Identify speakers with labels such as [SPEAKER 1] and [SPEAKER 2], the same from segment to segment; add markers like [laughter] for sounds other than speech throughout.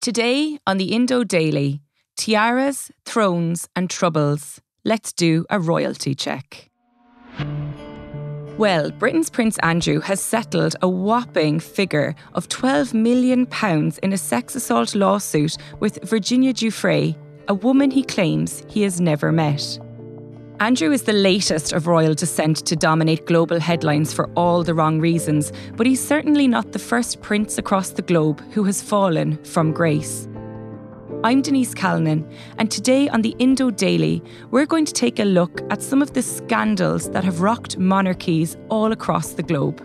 [SPEAKER 1] Today on the Indo Daily, tiaras, thrones, and troubles. Let's do a royalty check. Well, Britain's Prince Andrew has settled a whopping figure of £12 million in a sex assault lawsuit with Virginia Giuffre, a woman he claims he has never met. Andrew is the latest of royal descent to dominate global headlines for all the wrong reasons, but he's certainly not the first prince across the globe who has fallen from grace. I'm Denise Calnan, and today on the Indo Daily, we're going to take a look at some of the scandals that have rocked monarchies all across the globe.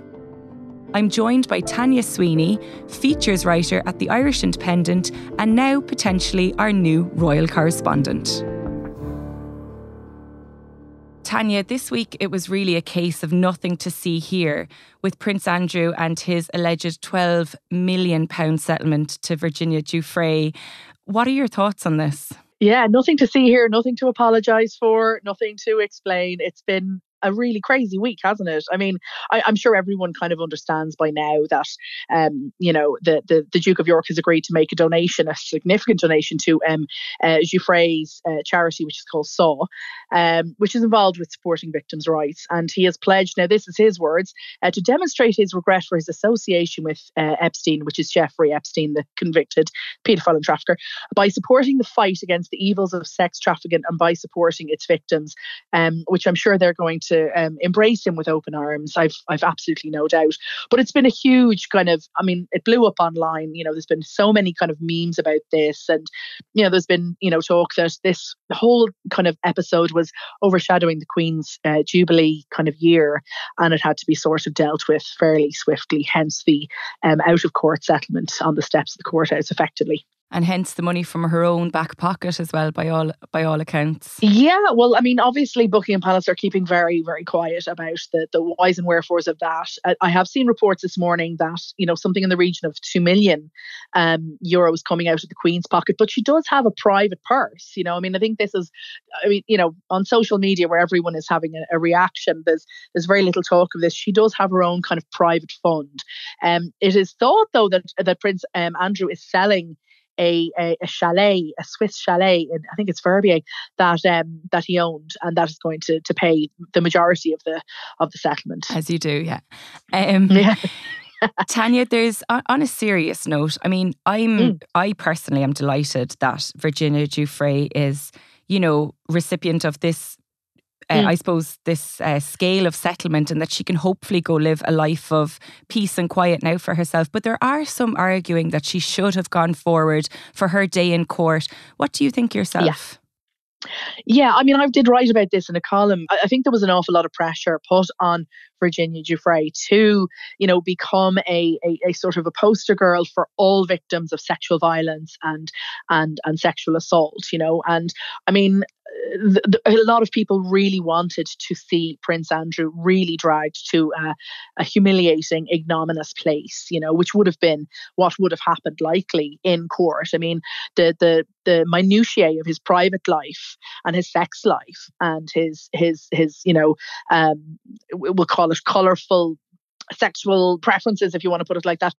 [SPEAKER 1] I'm joined by Tanya Sweeney, features writer at the Irish Independent, and now potentially our new royal correspondent. Tanya, this week it was really a case of nothing to see here with Prince Andrew and his alleged £12 million settlement to Virginia Giuffre. What are your thoughts on this?
[SPEAKER 2] Yeah, nothing to see here, nothing to apologise for, nothing to explain. It's been a really crazy week, hasn't it? I mean, I, am sure everyone kind of understands by now that, um, you know, the, the, the Duke of York has agreed to make a donation, a significant donation to um, uh, uh, charity, which is called SOAR, um, which is involved with supporting victims' rights. And he has pledged, now this is his words, uh, to demonstrate his regret for his association with uh, Epstein, which is Jeffrey Epstein, the convicted paedophile and trafficker, by supporting the fight against the evils of sex trafficking and by supporting its victims, um, which I'm sure they're going to to um, embrace him with open arms. I've I've absolutely no doubt. But it's been a huge kind of. I mean, it blew up online. You know, there's been so many kind of memes about this, and you know, there's been you know talk that this whole kind of episode was overshadowing the Queen's uh, Jubilee kind of year, and it had to be sort of dealt with fairly swiftly. Hence the um, out of court settlement on the steps of the courthouse, effectively
[SPEAKER 1] and hence the money from her own back pocket as well by all by all accounts.
[SPEAKER 2] Yeah well i mean obviously buckingham palace are keeping very very quiet about the the whys and wherefores of that. I have seen reports this morning that you know something in the region of 2 million um, euros coming out of the queen's pocket but she does have a private purse you know? I mean i think this is i mean you know on social media where everyone is having a, a reaction there's there's very little talk of this. She does have her own kind of private fund. Um, it is thought though that that prince um, andrew is selling a, a, a, chalet, a Swiss chalet, in, I think it's Verbier, that um, that he owned, and that is going to to pay the majority of the of the settlement.
[SPEAKER 1] As you do, yeah. Um, [laughs] yeah. Tanya, there's on a serious note. I mean, I'm mm. I personally am delighted that Virginia Giuffre is, you know, recipient of this uh, mm. I suppose, this uh, scale of settlement and that she can hopefully go live a life of peace and quiet now for herself. But there are some arguing that she should have gone forward for her day in court. What do you think yourself?
[SPEAKER 2] Yeah. Yeah, I mean, I did write about this in a column. I think there was an awful lot of pressure put on Virginia Giuffre to, you know, become a, a, a, sort of a poster girl for all victims of sexual violence and and and sexual assault. You know, and I mean, a lot of people really wanted to see Prince Andrew really dragged to a, a, humiliating, ignominious place, you know, which would have been what would have happened likely in court. I mean, the the the minutiae of his private life and his sex life and his his his you know um, we'll call it colorful sexual preferences, if you want to put it like that.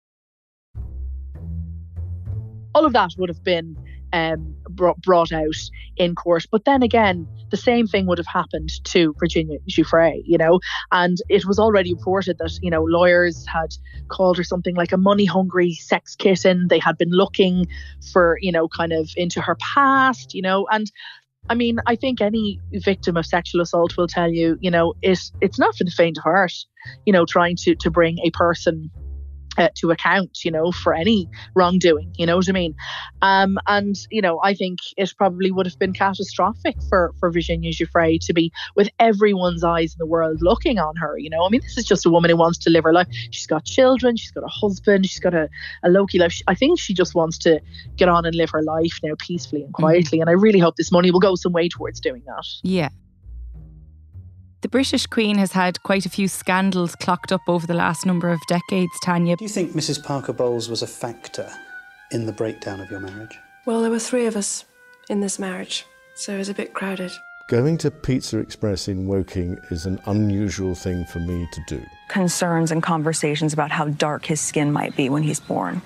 [SPEAKER 2] All of that would have been um, brought, out in court. But then again, the same thing would have happened to Virginia Giuffre, you know, and it was already reported that, you know, lawyers had called her something like a money hungry sex kitten. They had been looking for, you know, kind of into her past, you know, and I mean, I think any victim of sexual assault will tell you, you know, it, it's not for the faint of heart, you know, trying to, to bring a person uh, to account, you know, for any wrongdoing. You know what I mean? Um, and you know, I think it probably would have been catastrophic for for Virginia Giuffre to be with everyone's eyes in the world looking on her. You know, I mean, this is just a woman who wants to live her life. She's got children, she's got a husband, she's got a, a Loki life. I think she just wants to get on and live her life now peacefully and mm-hmm. quietly. Mm-hmm. And I really hope this money will go some way towards doing that.
[SPEAKER 1] Yeah, the British Queen has had quite a few scandals clocked up over the last number of decades, Tanya.
[SPEAKER 3] Do you think Mrs. Parker Bowles was a factor in the breakdown of your marriage?
[SPEAKER 4] Well, there were three of us in this marriage, so it was a bit crowded.
[SPEAKER 5] Going to Pizza Express in Woking is an unusual thing for me to do.
[SPEAKER 6] Concerns and conversations about how dark his skin might be when he's born.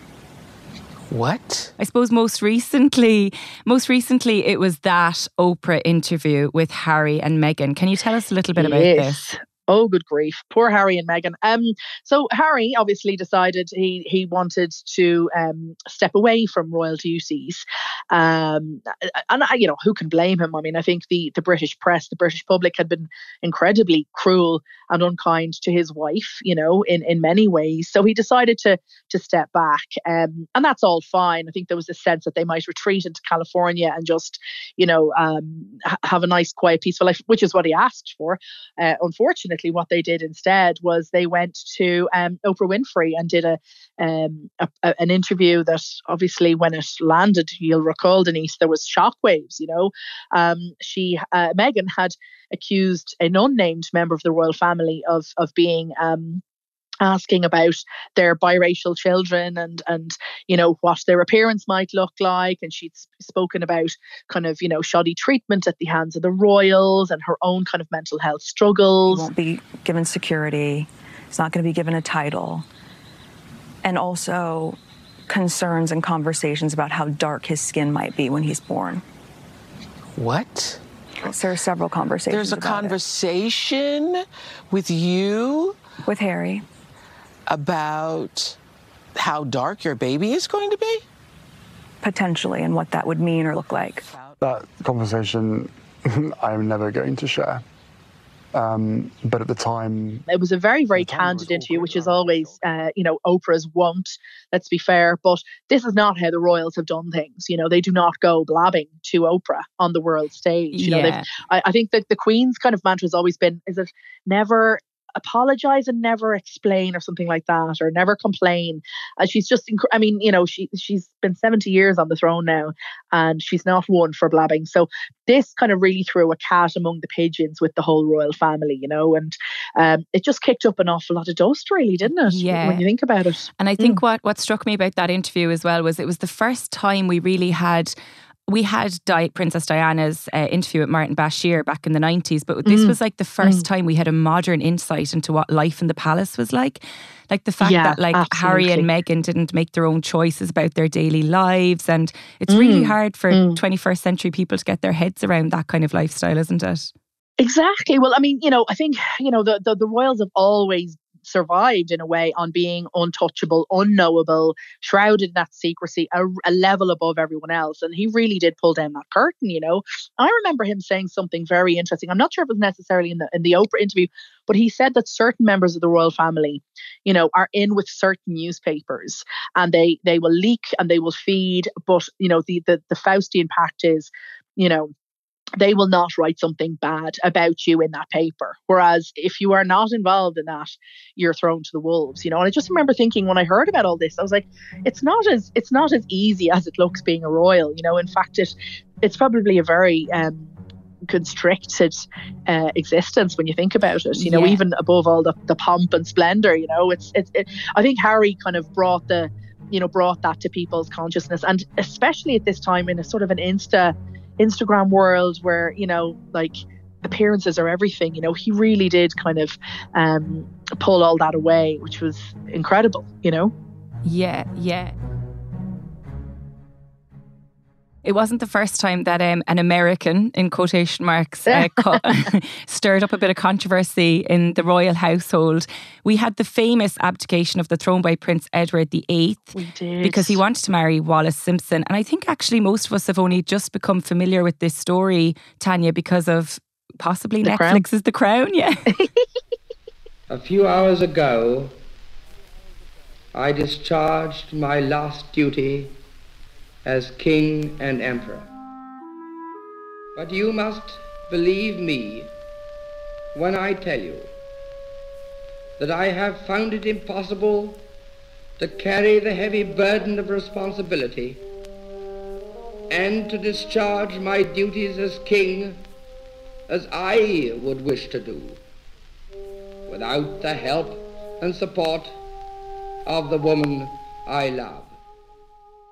[SPEAKER 7] What?
[SPEAKER 1] I suppose most recently, most recently it was that Oprah interview with Harry and Meghan. Can you tell us a little bit about this?
[SPEAKER 2] Oh, good grief! Poor Harry and Meghan. Um, so Harry obviously decided he he wanted to um step away from royal duties, um, and you know who can blame him? I mean, I think the the British press, the British public, had been incredibly cruel and unkind to his wife, you know, in in many ways. So he decided to to step back, um, and that's all fine. I think there was a sense that they might retreat into California and just, you know, um, have a nice, quiet, peaceful life, which is what he asked for. Uh, unfortunately unfortunately, what they did instead was they went to um, Oprah Winfrey and did a, um, a, a, an interview that obviously, when it landed, you'll recall Denise, there was shockwaves. You know, um, she uh, had accused an unnamed member of the royal family of of being um, asking about their biracial children and and you know what their appearance might look like. And she'd spoken about kind of you know shoddy treatment at the hands of the royals and her own kind of mental health struggles.
[SPEAKER 6] he won't be given security. He's not going to be given a title. And also concerns and conversations about how dark his skin might be when he's born.
[SPEAKER 7] What?
[SPEAKER 6] There are several conversations
[SPEAKER 7] there's a conversation it. with you?
[SPEAKER 6] With harry
[SPEAKER 7] about how dark your baby is going to be?
[SPEAKER 6] Potentially, and what that would mean or look like.
[SPEAKER 8] That conversation [laughs] I'm never going to share. Um, but at the time,
[SPEAKER 2] it was a very, very candid interview, which is always, uh, you know, Oprah's wont. Let's be fair, but this is not how the royals have done things. You know, they do not go blabbing to Oprah on the world stage. You yeah. know, I, I think that the Queen's kind of mantra has always been: is it never apologize and never explain or something like that or never complain. And she's just inc- i mean you know she she's been 70 years on the throne now and she's not one for blabbing. So this kind of really threw a cat among the pigeons with the whole royal family you know and um, it just kicked up an awful lot of dust really didn't it
[SPEAKER 1] yeah.
[SPEAKER 2] when you think about it?
[SPEAKER 1] And i think mm. what what struck me about that interview as well was it was the first time we really had we had Di- Princess Diana's uh, interview with Martin Bashir back in the 90s, but this mm. was like the first mm. time we had a modern insight into what life in the palace was like. Like the fact yeah, that like absolutely. Harry and Meghan didn't make their own choices about their daily lives. And it's mm. really hard for 21st mm. century people to get their heads around that kind of lifestyle, isn't it?
[SPEAKER 2] Exactly. Well, I mean, you know, I think, you know, the, the, the royals have always survived in a way on being untouchable, unknowable, shrouded in that secrecy, a, a, level above everyone else. And he really did pull down that curtain, you know. I remember him saying something very interesting. I'm not sure if it was necessarily in the in the Oprah interview, but he said that certain members of the royal family, you know, are in with certain newspapers and they they will leak and they will feed, but you know, the the, the Faustian pact is, you know, they will not write something bad about you in that paper. Whereas if you are not involved in that, you're thrown to the wolves, you know. And I just remember thinking when I heard about all this, I was like, it's not as it's not as easy as it looks being a royal, you know. In fact, it it's probably a very um, constricted uh, existence when you think about it. You know, yeah. even above all the, the pomp and splendor, you know, it's it's. It, I think Harry kind of brought the you know brought that to people's consciousness, and especially at this time in a sort of an insta Instagram world where, you know, like appearances are everything, you know, he really did kind of um, pull all that away, which was incredible, you know?
[SPEAKER 1] Yeah, yeah. It wasn't the first time that um, an American, in quotation marks, uh, [laughs] co- [laughs] stirred up a bit of controversy in the royal household. We had the famous abdication of the throne by Prince Edward VIII because he wanted to marry Wallis Simpson. And I think actually most of us have only just become familiar with this story, Tanya, because of possibly
[SPEAKER 2] The
[SPEAKER 1] Netflix's The Crown. Yeah. [laughs]
[SPEAKER 9] A few hours ago, I discharged my last duty as king and emperor. But you must believe me when I tell you that I have found it impossible to carry the heavy burden of responsibility and to discharge my duties as king as I would wish to do without the help and support of the woman I love.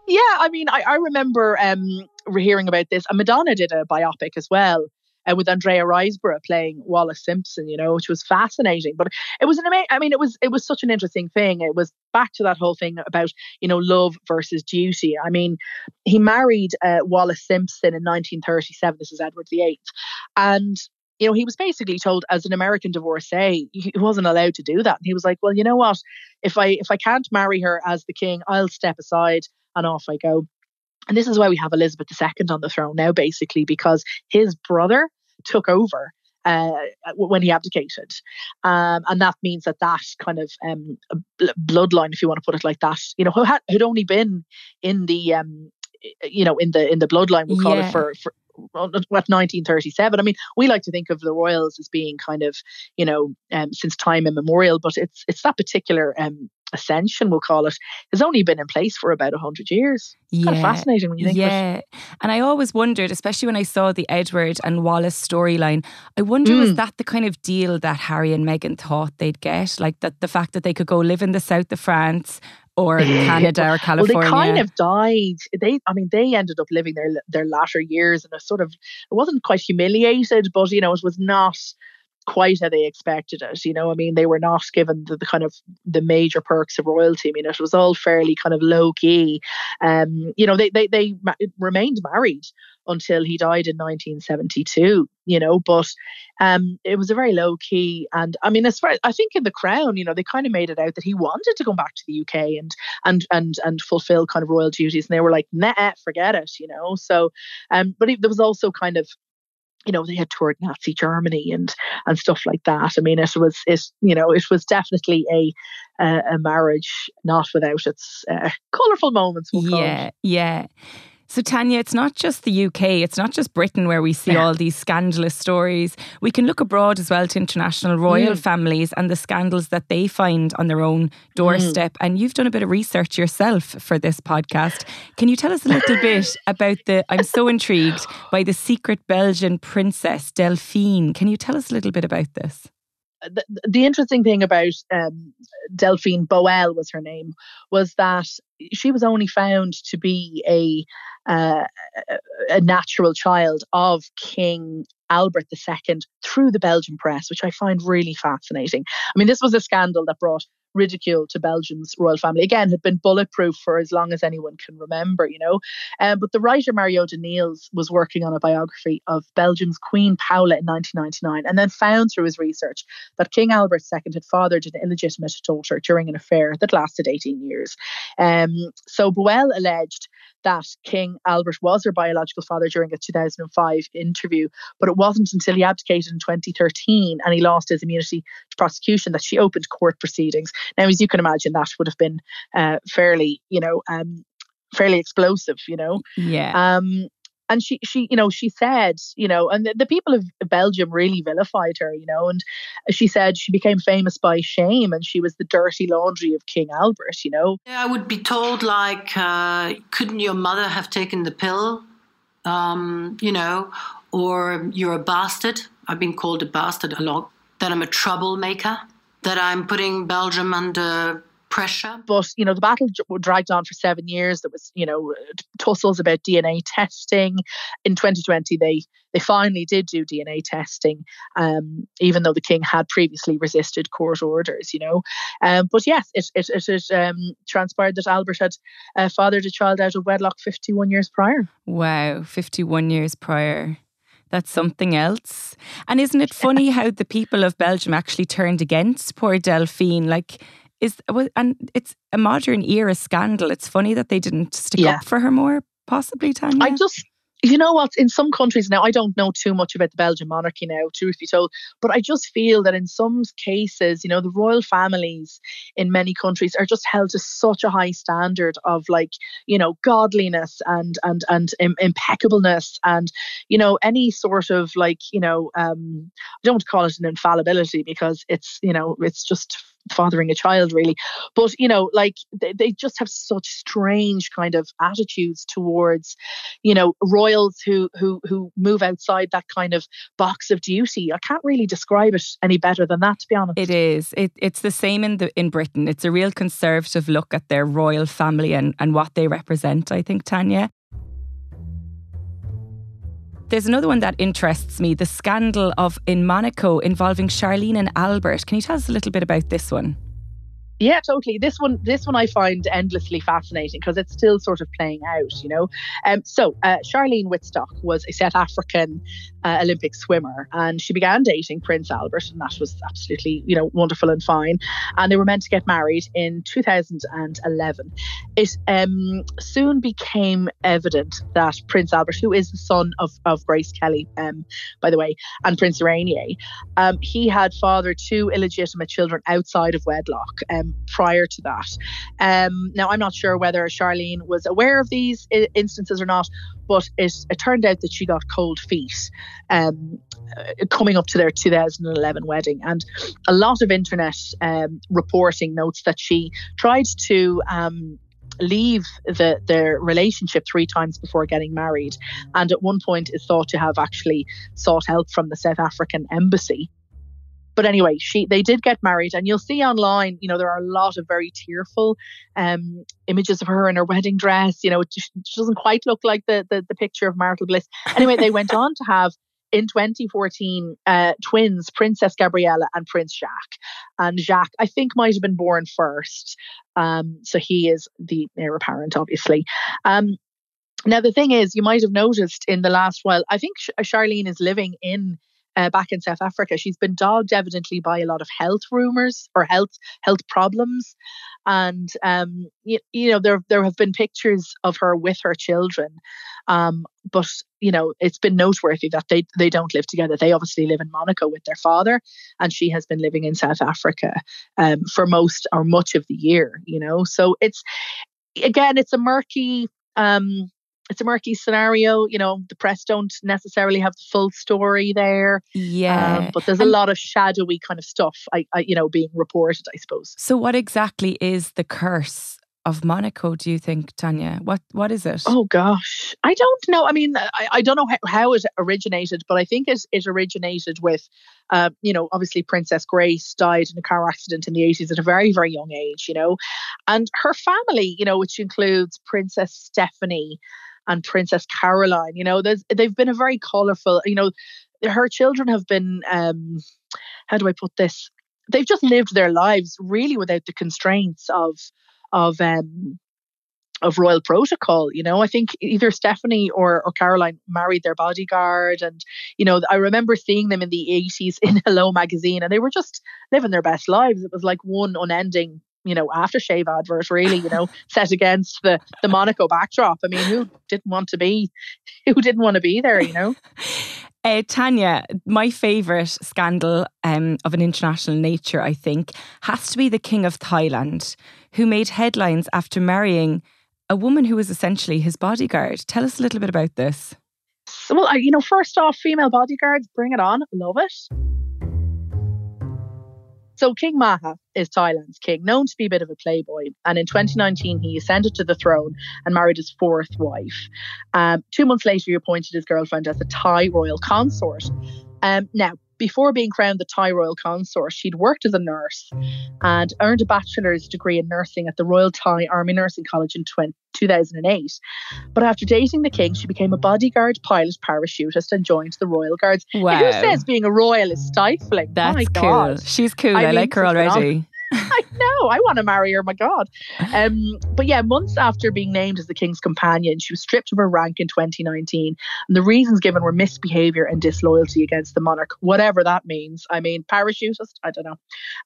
[SPEAKER 2] Yeah, I mean, I, I remember um, hearing about this. And Madonna did a biopic as well uh, with Andrea Riseborough playing Wallis Simpson, you know, which was fascinating. But it was an amazing. I mean, it was it was such an interesting thing. It was back to that whole thing about you know love versus duty. I mean, he married uh, Wallis Simpson in 1937. This is Edward VIII, and you know, he was basically told as an American divorcee, he wasn't allowed to do that. And he was like, well, you know what? If I if I can't marry her as the king, I'll step aside and off I go. And this is why we have Elizabeth II on the throne now, basically, because his brother took over uh, when he abdicated. Um, and that means that that kind of um, bloodline, if you want to put it like that, you know, who had, who'd only been in the, um, you know, in the in the bloodline, we'll call
[SPEAKER 1] Yeah.
[SPEAKER 2] it for, for what 1937 i mean we like to think of the royals as being kind of you know um, since time immemorial but it's it's that particular um ascension we'll call it has only been in place for about 100 years it's kind of fascinating when you think of it
[SPEAKER 1] yeah. And I always wondered, especially when I saw the Edward and Wallis storyline, I wonder was
[SPEAKER 2] Mm.
[SPEAKER 1] that the kind of deal that Harry and Meghan thought they'd get? Like that the fact that they could go live in the south of France or [laughs] Canada or California.
[SPEAKER 2] Well, they kind of died. They, I mean, they ended up living their their latter years in a sort of. It wasn't quite humiliated, but you know, it was not quite how they expected it. You know, I mean, they were not given the, the kind of the major perks of royalty. I mean, it was all fairly kind of low key. Um, you know, they they they ma- remained married until he died in 1972. You know, but um, it was a very low key. And I mean, as far I think in the Crown, you know, they kind of made it out that he wanted to come back to the UK and and and and fulfill kind of royal duties, and they were like, nah, forget it. You know, so um, but there was also kind of you know they had toured Nazi Germany and and stuff like that. I mean, it was it you know it was definitely a a, marriage not without its uh, colourful moments. We'll call it.
[SPEAKER 1] Yeah, yeah. So, Tanya, it's not just the UK, it's not just Britain where we see all these scandalous stories. We can look abroad as well to international royal
[SPEAKER 2] Mm.
[SPEAKER 1] families and the scandals that they find on their own doorstep. And you've done a bit of research yourself for this podcast. Can you tell us a little [laughs] bit about the, I'm so intrigued by the secret Belgian princess, Delphine. Can you tell us a little bit about this?
[SPEAKER 2] The, the interesting thing about um, Delphine Boel was her name was that she was only found to be a uh, a natural child of King Albert II through the Belgian press, which I find really fascinating. I mean, this was a scandal that brought ridicule to Belgium's royal family. Again, had been bulletproof for as long as anyone can remember, you know. Um, but the writer Mario Niels was working on a biography of Belgium's Queen Paola in 1999 and then found through his research that King Albert II had fathered an illegitimate daughter during an affair that lasted 18 years. Um, so Boel alleged that King Albert was her biological father during a 2005 interview, but it wasn't until he abdicated in 2013 and he lost his immunity to prosecution that she opened court proceedings. Now, as you can imagine, that would have been uh, fairly, you know, um, fairly explosive, you know.
[SPEAKER 1] Yeah.
[SPEAKER 2] Um, and she, she, you know, she said, you know, and the, the people of Belgium really vilified her, you know, and she said she became famous by shame, and she was the dirty laundry of King Albert, you know.
[SPEAKER 10] I would be told, like, uh, couldn't your mother have taken the pill? Um, you know, or you're a bastard. I've been called a bastard a lot. That I'm a troublemaker. That I'm putting Belgium under pressure.
[SPEAKER 2] But, you know, the battle dragged on for seven years. There was, you know, tussles about DNA testing. In 2020, they they finally did do DNA testing, um, even though the king had previously resisted court orders, you know. Um, but yes, it, it, it, it um, transpired that Albert had uh, fathered a child out of wedlock 51 years prior.
[SPEAKER 1] Wow, 51 years prior. That's something else. And isn't it funny how the people of Belgium actually turned against poor Delphine? Like, is and it's a modern era scandal. It's funny that they didn't stick yeah. up for her more, possibly, Tanya.
[SPEAKER 2] I just you know what? In some countries now, I don't know too much about the Belgian monarchy now, truth be told, but I just feel that in some cases, you know, the royal families in many countries are just held to such a high standard of like, you know, godliness and and and Im- impeccableness and you know any sort of like, you know, um, I don't want to call it an infallibility because it's you know it's just fathering a child really. But you know like they, they just have such strange kind of attitudes towards you know royals who who who move outside that kind of box of duty. I can't really describe it any better than that to be honest.
[SPEAKER 1] It is. It, it's the same in the in britain. It's a real conservative look at their royal family and and what they represent i think tanya there's another one that interests me the scandal of in Monaco involving Charlene and Albert. Can you tell us a little bit about this one?
[SPEAKER 2] Yeah, totally. This one, this one I find endlessly fascinating because it's still sort of playing out, you know. Um, so uh, Charlene Wittstock was a South African uh, Olympic swimmer, and she began dating Prince Albert, and that was absolutely, you know, wonderful and fine. And they were meant to get married in 2011. It um, soon became evident that Prince Albert, who is the son of, of Grace Kelly, um, by the way, and Prince Rainier, um, he had fathered two illegitimate children outside of wedlock. Um, prior to that. Um, now, I'm not sure whether Charlene was aware of these I- instances or not, but it, it, turned out that she got cold feet um, uh, coming up to their 2011 wedding. And a lot of internet um, reporting notes that she tried to um, leave the their relationship three times before getting married and at one point is thought to have actually sought help from the South African embassy but anyway, she they did get married, and you'll see online, you know, there are a lot of very tearful um, images of her in her wedding dress. You know, it just, doesn't quite look like the, the the picture of marital bliss. Anyway, they went on to have in 2014 uh, twins princess gabriella and prince jacques and jacques i think might have been born first um, so he is the heir apparent obviously um, now the thing is you might have noticed in the last while i think charlene is living in uh, back in South Africa. She's been dogged evidently by a lot of health rumors or health health problems, and um, you, you know there there have been pictures of her with her children, um, but you know it's been noteworthy that they they don't live together. They obviously live in Monaco with their father, and she has been living in South Africa um, for most or much of the year. You know, so it's again it's a murky um, it's a murky scenario. You know, the press don't necessarily have the full story there.
[SPEAKER 1] Yeah,
[SPEAKER 2] um, but there's a and lot of shadowy kind of stuff. I, I, you know, being reported. I suppose.
[SPEAKER 1] So, what exactly is the curse? Of Monaco, do you think, Tanya? What what is it?
[SPEAKER 2] Oh gosh, I don't know. I mean, I, I don't know how, how it originated, but I think it, it originated with, uh, you know, obviously Princess Grace died in a car accident in the 80s at a very very young age, you know, and her family, you know, which includes Princess Stephanie, and Princess Caroline. You know, they've been a very colourful. You know, her children have been. Um, how do I put this? They've just lived their lives really without the constraints of of um, of royal protocol. You know, I think either Stephanie or, or Caroline married their bodyguard. And, you know, I remember seeing them in the 80s [laughs] in Hello magazine and they were just living their best lives. It was like one unending you know aftershave advert really you know [laughs] set against the the monaco backdrop i mean who didn't want to be [laughs] who didn't want to be there you know
[SPEAKER 1] uh, [laughs] Tanya, my favourite scandal um, of an international nature, I think, has to be the King of Thailand, who made headlines after marrying a woman who was essentially his bodyguard. Tell us a little bit about this.
[SPEAKER 2] Well, you know, first off, female bodyguards, bring it on. Love it. So King Maha is Thailand's king, known to be a bit of a playboy. And in 2019, he ascended to the throne and married his fourth wife. Um, two months later, he appointed his girlfriend as a Thai royal consort. Um, now, before being crowned the Thai royal consort, she'd worked as a nurse and earned a bachelor's degree in nursing at the Royal Thai Army Nursing College in 20, 2008. But after dating the king, she became a bodyguard, pilot, parachutist, and joined the Royal Guards.
[SPEAKER 1] Wow.
[SPEAKER 2] Who says being a royal is stifling?
[SPEAKER 1] That's cool. She's cool. I,
[SPEAKER 2] mean,
[SPEAKER 1] like her already. [laughs]
[SPEAKER 2] I know. I want to marry her. My God. [laughs] Um, but yeah, months after being named as the king's companion, she was stripped of her rank in 2019, and the reasons given were misbehavior and disloyalty against the monarch, whatever that means. I mean, parachutist. I don't know.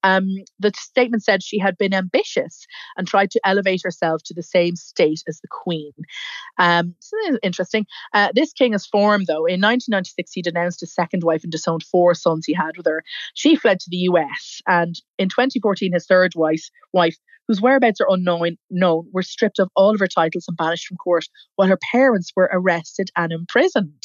[SPEAKER 2] Um, the statement said she had been ambitious and tried to elevate herself to the same state as the queen. Um, so is interesting. Uh, this king has formed, though. In 1996, he denounced his second wife and disowned four sons he had with her. She fled to the US, and in 2014, his third wife, wife whose whereabouts are unknown, known, were stripped of all of her titles and banished from court, while her parents were arrested and imprisoned.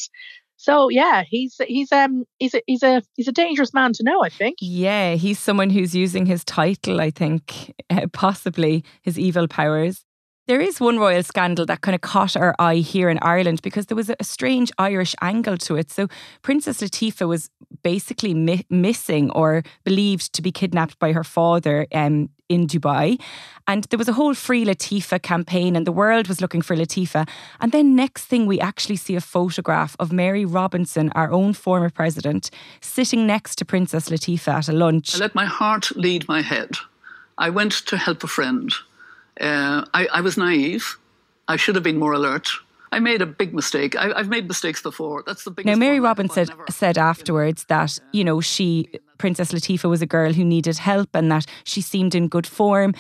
[SPEAKER 2] So yeah, he's he's um he's a he's a he's a dangerous man to know. I think.
[SPEAKER 1] Yeah, he's someone who's using his title, I think, uh, [laughs] possibly his evil powers. There is one royal scandal that kind of caught our eye here in Ireland because there was a strange Irish angle to it. So, Princess Latifa was basically mi- missing or believed to be kidnapped by her father um, in Dubai. And there was a whole Free Latifa campaign, and the world was looking for Latifa. And then, next thing, we actually see a photograph of Mary Robinson, our own former president, sitting next to Princess Latifa at a lunch.
[SPEAKER 11] I let my heart lead my head. I went to help a friend. Uh, I, I, was naive. I should have been more alert. I made a big mistake. I, have made mistakes before. That's the biggest.
[SPEAKER 1] Now, Mary Robinson said, said afterwards that you know she Princess Latifa was a girl who needed help and that she seemed in good form.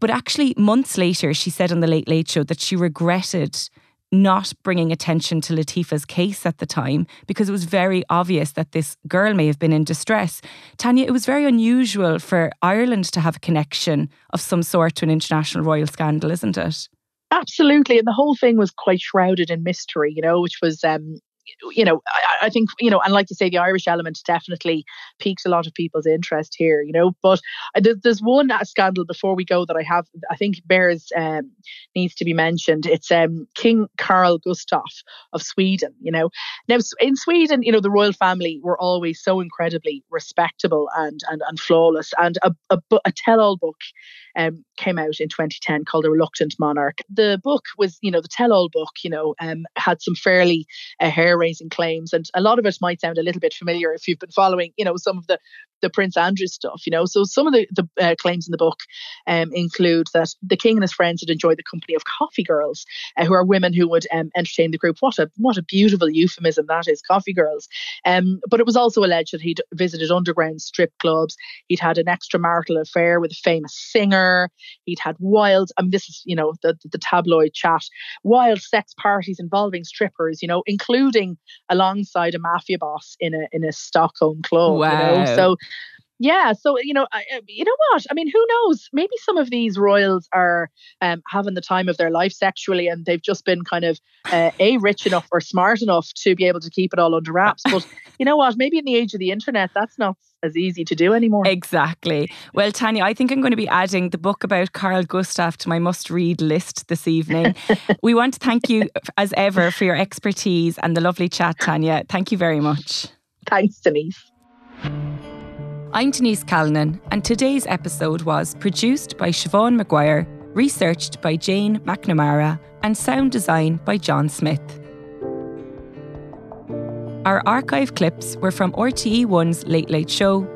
[SPEAKER 1] But actually, months later, she said on the Late Late Show that she regretted not bringing attention to Latifa's case at the time because it was very obvious that this girl may have been in distress. Tanya, it was very unusual for Ireland to have a connection of some sort to an international royal scandal, isn't it?
[SPEAKER 2] Absolutely, and the whole thing was quite shrouded in mystery, you know, which was um, you know, I, I, think, you know, and like you say, the Irish element definitely piqued a lot of people's interest here, you know. But there's, there's one scandal before we go that I have, I think bears um, needs to be mentioned. It's um, King Carl Gustaf of Sweden, you know. Now, in Sweden, you know, the royal family were always so incredibly respectable and and, and flawless. And a, a, a tell all book um, came out in 2010 called The Reluctant Monarch. The book was, you know, the tell all book, you know, um, had some fairly uh, hair raising claims. And a lot of it might sound a little bit familiar if you've been following, you know, some of the the Prince Andrew stuff, you know. So some of the, the uh, claims in the book um, include that the king and his friends had enjoyed the company of coffee girls, uh, who are women who would um, entertain the group. What a what a beautiful euphemism that is, coffee girls. Um, but it was also alleged that he'd visited underground strip clubs. He'd had an extramarital affair with a famous singer. He'd had wild. I mean, this is you know the the tabloid chat. Wild sex parties involving strippers. You know, including alongside a mafia boss in a in a Stockholm club.
[SPEAKER 1] Wow.
[SPEAKER 2] You know, so yeah so you know I, you know what? I mean who knows? Maybe some of these royals are um, having the time of their life sexually and they've just been kind of uh, a rich enough or smart enough to be able to keep it all under wraps. But you know what? Maybe in the age of the internet that's not as easy to do anymore.
[SPEAKER 1] Exactly. Well tanya i think i'm going to be adding the book about carl gustaf to my must read list this evening. [laughs] We want to thank you as ever for your expertise and the lovely chat tanya. Thank you very much.
[SPEAKER 2] Thanks denise
[SPEAKER 1] I'm Denise Calnan, and today's episode was produced by Siobhan McGuire, researched by Jane McNamara, and sound design by John Smith. Our archive clips were from RTE1's Late Late Show,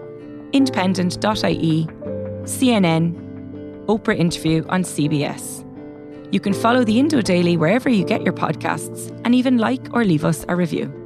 [SPEAKER 1] Independent.ie, CNN, Oprah interview on CBS. You can follow the Indo Daily wherever you get your podcasts and even like or leave us a review.